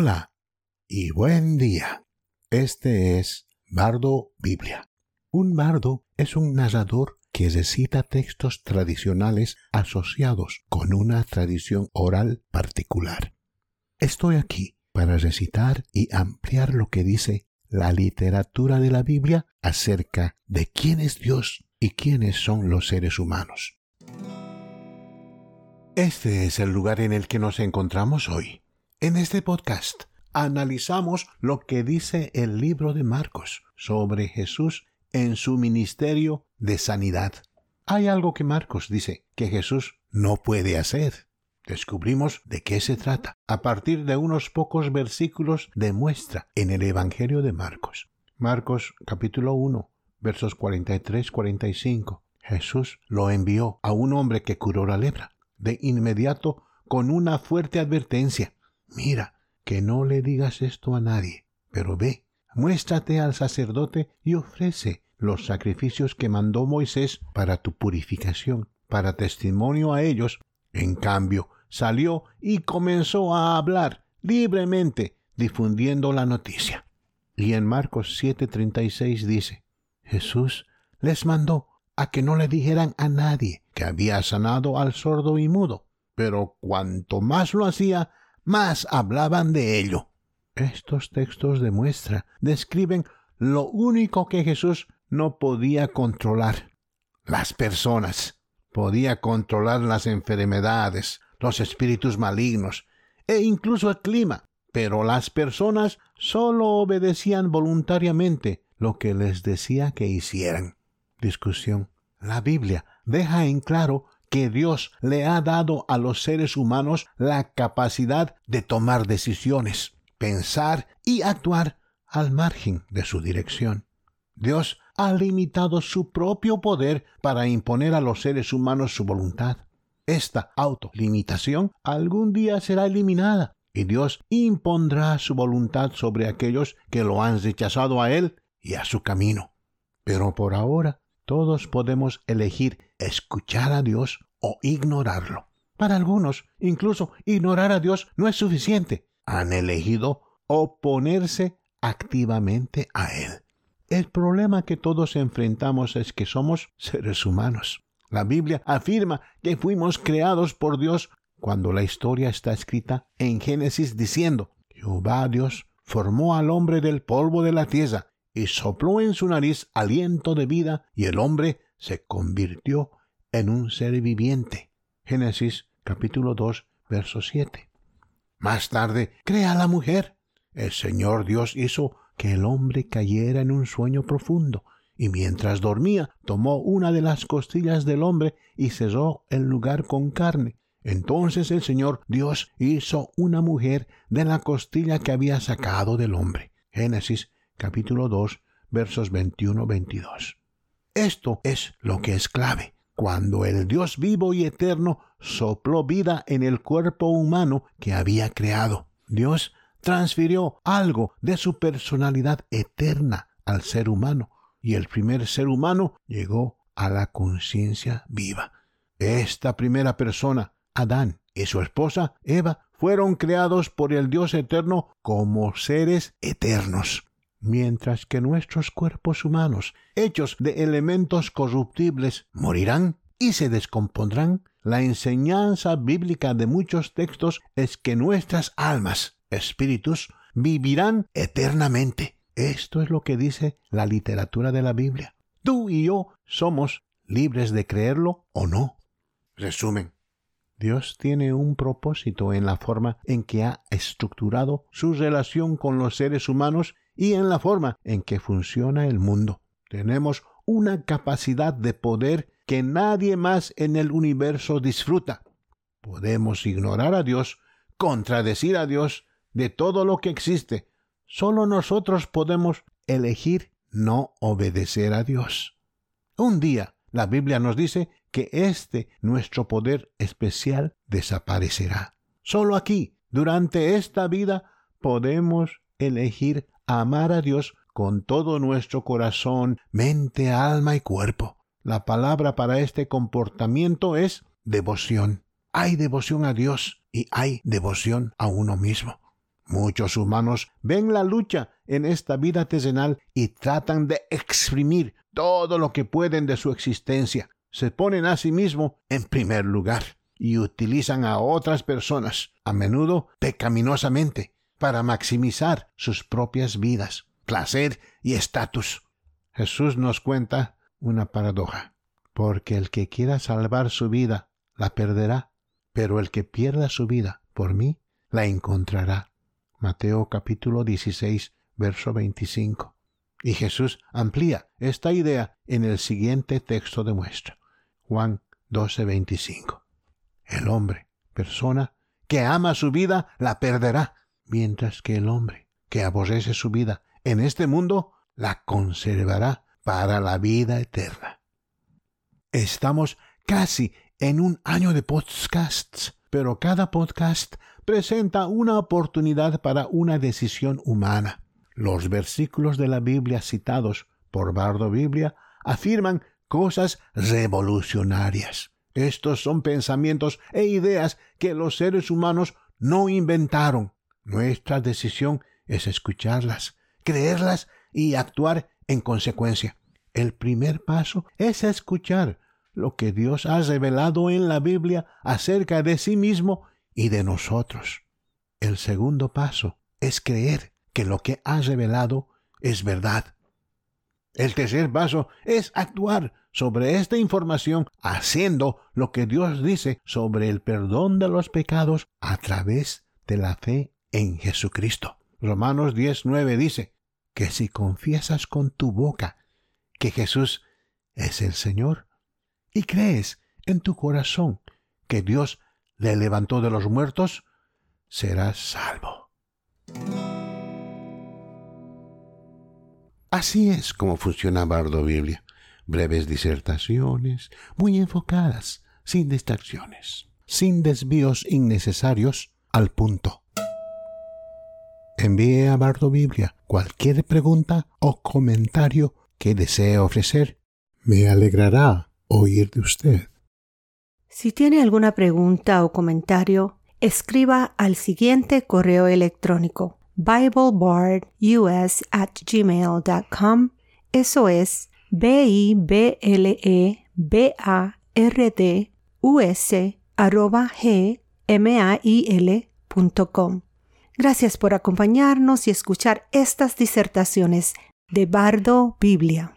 Hola y buen día. Este es Bardo Biblia. Un bardo es un narrador que recita textos tradicionales asociados con una tradición oral particular. Estoy aquí para recitar y ampliar lo que dice la literatura de la Biblia acerca de quién es Dios y quiénes son los seres humanos. Este es el lugar en el que nos encontramos hoy. En este podcast analizamos lo que dice el libro de Marcos sobre Jesús en su ministerio de sanidad. Hay algo que Marcos dice que Jesús no puede hacer. Descubrimos de qué se trata a partir de unos pocos versículos de muestra en el Evangelio de Marcos. Marcos capítulo 1 versos 43-45. Jesús lo envió a un hombre que curó la lepra. De inmediato con una fuerte advertencia Mira, que no le digas esto a nadie, pero ve, muéstrate al sacerdote y ofrece los sacrificios que mandó Moisés para tu purificación, para testimonio a ellos. En cambio, salió y comenzó a hablar libremente, difundiendo la noticia. Y en Marcos 7:36 dice, Jesús les mandó a que no le dijeran a nadie que había sanado al sordo y mudo, pero cuanto más lo hacía, más hablaban de ello. Estos textos de muestra describen lo único que Jesús no podía controlar, las personas. Podía controlar las enfermedades, los espíritus malignos e incluso el clima, pero las personas solo obedecían voluntariamente lo que les decía que hicieran. Discusión. La Biblia deja en claro que Dios le ha dado a los seres humanos la capacidad de tomar decisiones, pensar y actuar al margen de su dirección. Dios ha limitado su propio poder para imponer a los seres humanos su voluntad. Esta autolimitación algún día será eliminada y Dios impondrá su voluntad sobre aquellos que lo han rechazado a Él y a su camino. Pero por ahora todos podemos elegir escuchar a Dios o ignorarlo. Para algunos, incluso ignorar a Dios no es suficiente. Han elegido oponerse activamente a Él. El problema que todos enfrentamos es que somos seres humanos. La Biblia afirma que fuimos creados por Dios cuando la historia está escrita en Génesis diciendo, Jehová Dios formó al hombre del polvo de la tierra y sopló en su nariz aliento de vida, y el hombre se convirtió en un ser viviente. Génesis capítulo 2, verso 7. Más tarde, crea la mujer. El Señor Dios hizo que el hombre cayera en un sueño profundo, y mientras dormía, tomó una de las costillas del hombre y cerró el lugar con carne. Entonces el Señor Dios hizo una mujer de la costilla que había sacado del hombre. Génesis capítulo 2, versos 21-22. Esto es lo que es clave. Cuando el Dios vivo y eterno sopló vida en el cuerpo humano que había creado, Dios transfirió algo de su personalidad eterna al ser humano, y el primer ser humano llegó a la conciencia viva. Esta primera persona, Adán, y su esposa, Eva, fueron creados por el Dios eterno como seres eternos mientras que nuestros cuerpos humanos, hechos de elementos corruptibles, morirán y se descompondrán, la enseñanza bíblica de muchos textos es que nuestras almas, espíritus, vivirán eternamente. Esto es lo que dice la literatura de la Biblia. Tú y yo somos libres de creerlo o no. Resumen. Dios tiene un propósito en la forma en que ha estructurado su relación con los seres humanos y en la forma en que funciona el mundo. Tenemos una capacidad de poder que nadie más en el universo disfruta. Podemos ignorar a Dios, contradecir a Dios de todo lo que existe. Solo nosotros podemos elegir no obedecer a Dios. Un día la Biblia nos dice que este nuestro poder especial desaparecerá. Solo aquí, durante esta vida, podemos elegir amar a Dios con todo nuestro corazón, mente, alma y cuerpo. La palabra para este comportamiento es devoción. Hay devoción a Dios y hay devoción a uno mismo. Muchos humanos ven la lucha en esta vida terrenal y tratan de exprimir todo lo que pueden de su existencia. Se ponen a sí mismo en primer lugar y utilizan a otras personas, a menudo pecaminosamente, para maximizar sus propias vidas, placer y estatus. Jesús nos cuenta una paradoja, porque el que quiera salvar su vida la perderá, pero el que pierda su vida por mí la encontrará. Mateo capítulo 16, verso 25. Y Jesús amplía esta idea en el siguiente texto de muestra. Juan 12, 25. El hombre, persona, que ama su vida, la perderá, mientras que el hombre, que aborrece su vida en este mundo, la conservará para la vida eterna. Estamos casi en un año de podcasts, pero cada podcast presenta una oportunidad para una decisión humana. Los versículos de la Biblia citados por Bardo Biblia afirman cosas revolucionarias. Estos son pensamientos e ideas que los seres humanos no inventaron. Nuestra decisión es escucharlas, creerlas y actuar en consecuencia. El primer paso es escuchar lo que Dios ha revelado en la Biblia acerca de sí mismo y de nosotros. El segundo paso es creer que lo que ha revelado es verdad. El tercer paso es actuar sobre esta información haciendo lo que Dios dice sobre el perdón de los pecados a través de la fe en Jesucristo. Romanos 10.9 dice que si confiesas con tu boca que Jesús es el Señor y crees en tu corazón que Dios le levantó de los muertos, serás salvo. Así es como funciona Bardo Biblia. Breves disertaciones, muy enfocadas, sin distracciones, sin desvíos innecesarios, al punto. Envíe a Bardo Biblia cualquier pregunta o comentario que desee ofrecer. Me alegrará oír de usted. Si tiene alguna pregunta o comentario, escriba al siguiente correo electrónico biblebardus at gmail.com. Eso es b i b l e b a r d u s arroba g m a i l Gracias por acompañarnos y escuchar estas disertaciones de Bardo Biblia.